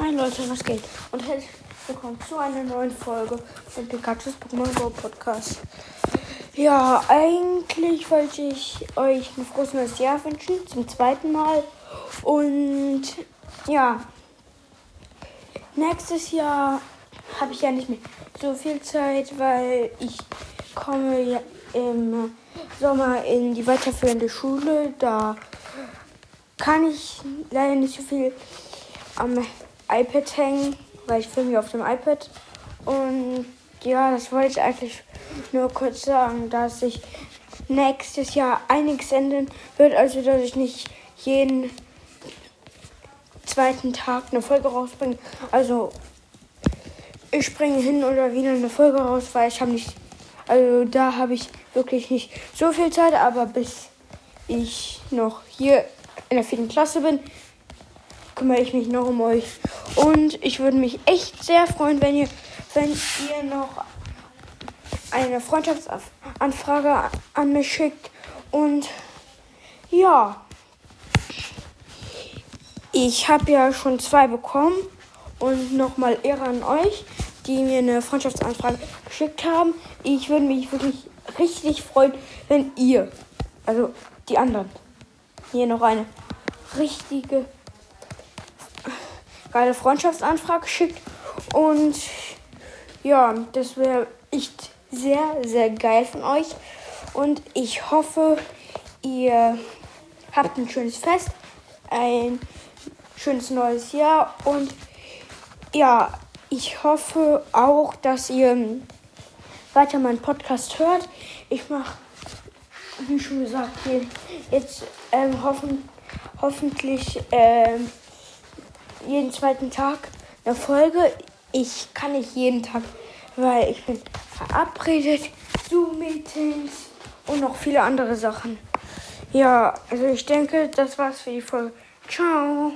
Hi Leute, was geht? Und herzlich willkommen zu einer neuen Folge von Pikachu's Pokémon Go Podcast. Ja, eigentlich wollte ich euch ein frohes neues Jahr wünschen, zum zweiten Mal. Und ja, nächstes Jahr habe ich ja nicht mehr so viel Zeit, weil ich komme ja im Sommer in die weiterführende Schule. Da kann ich leider nicht so viel am iPad hängen, weil ich filme ja auf dem iPad. Und ja, das wollte ich eigentlich nur kurz sagen, dass sich nächstes Jahr einiges ändern wird, also dass ich nicht jeden zweiten Tag eine Folge rausbringe. Also ich springe hin oder wieder eine Folge raus, weil ich habe nicht, also da habe ich wirklich nicht so viel Zeit, aber bis ich noch hier in der vierten Klasse bin, kümmere ich mich noch um euch. Und ich würde mich echt sehr freuen, wenn ihr, wenn ihr noch eine Freundschaftsanfrage an mich schickt. Und ja, ich habe ja schon zwei bekommen. Und nochmal Ehre an euch, die mir eine Freundschaftsanfrage geschickt haben. Ich würde mich wirklich richtig freuen, wenn ihr, also die anderen, hier noch eine richtige geile Freundschaftsanfrage schickt. Und ja, das wäre echt sehr, sehr geil von euch. Und ich hoffe, ihr habt ein schönes Fest, ein schönes neues Jahr. Und ja, ich hoffe auch, dass ihr weiter meinen Podcast hört. Ich mache, wie schon gesagt, jetzt ähm, hoffen, hoffentlich ähm, jeden zweiten Tag eine Folge. Ich kann nicht jeden Tag, weil ich bin verabredet, Zoom-Meetings und noch viele andere Sachen. Ja, also ich denke, das war's für die Folge. Ciao.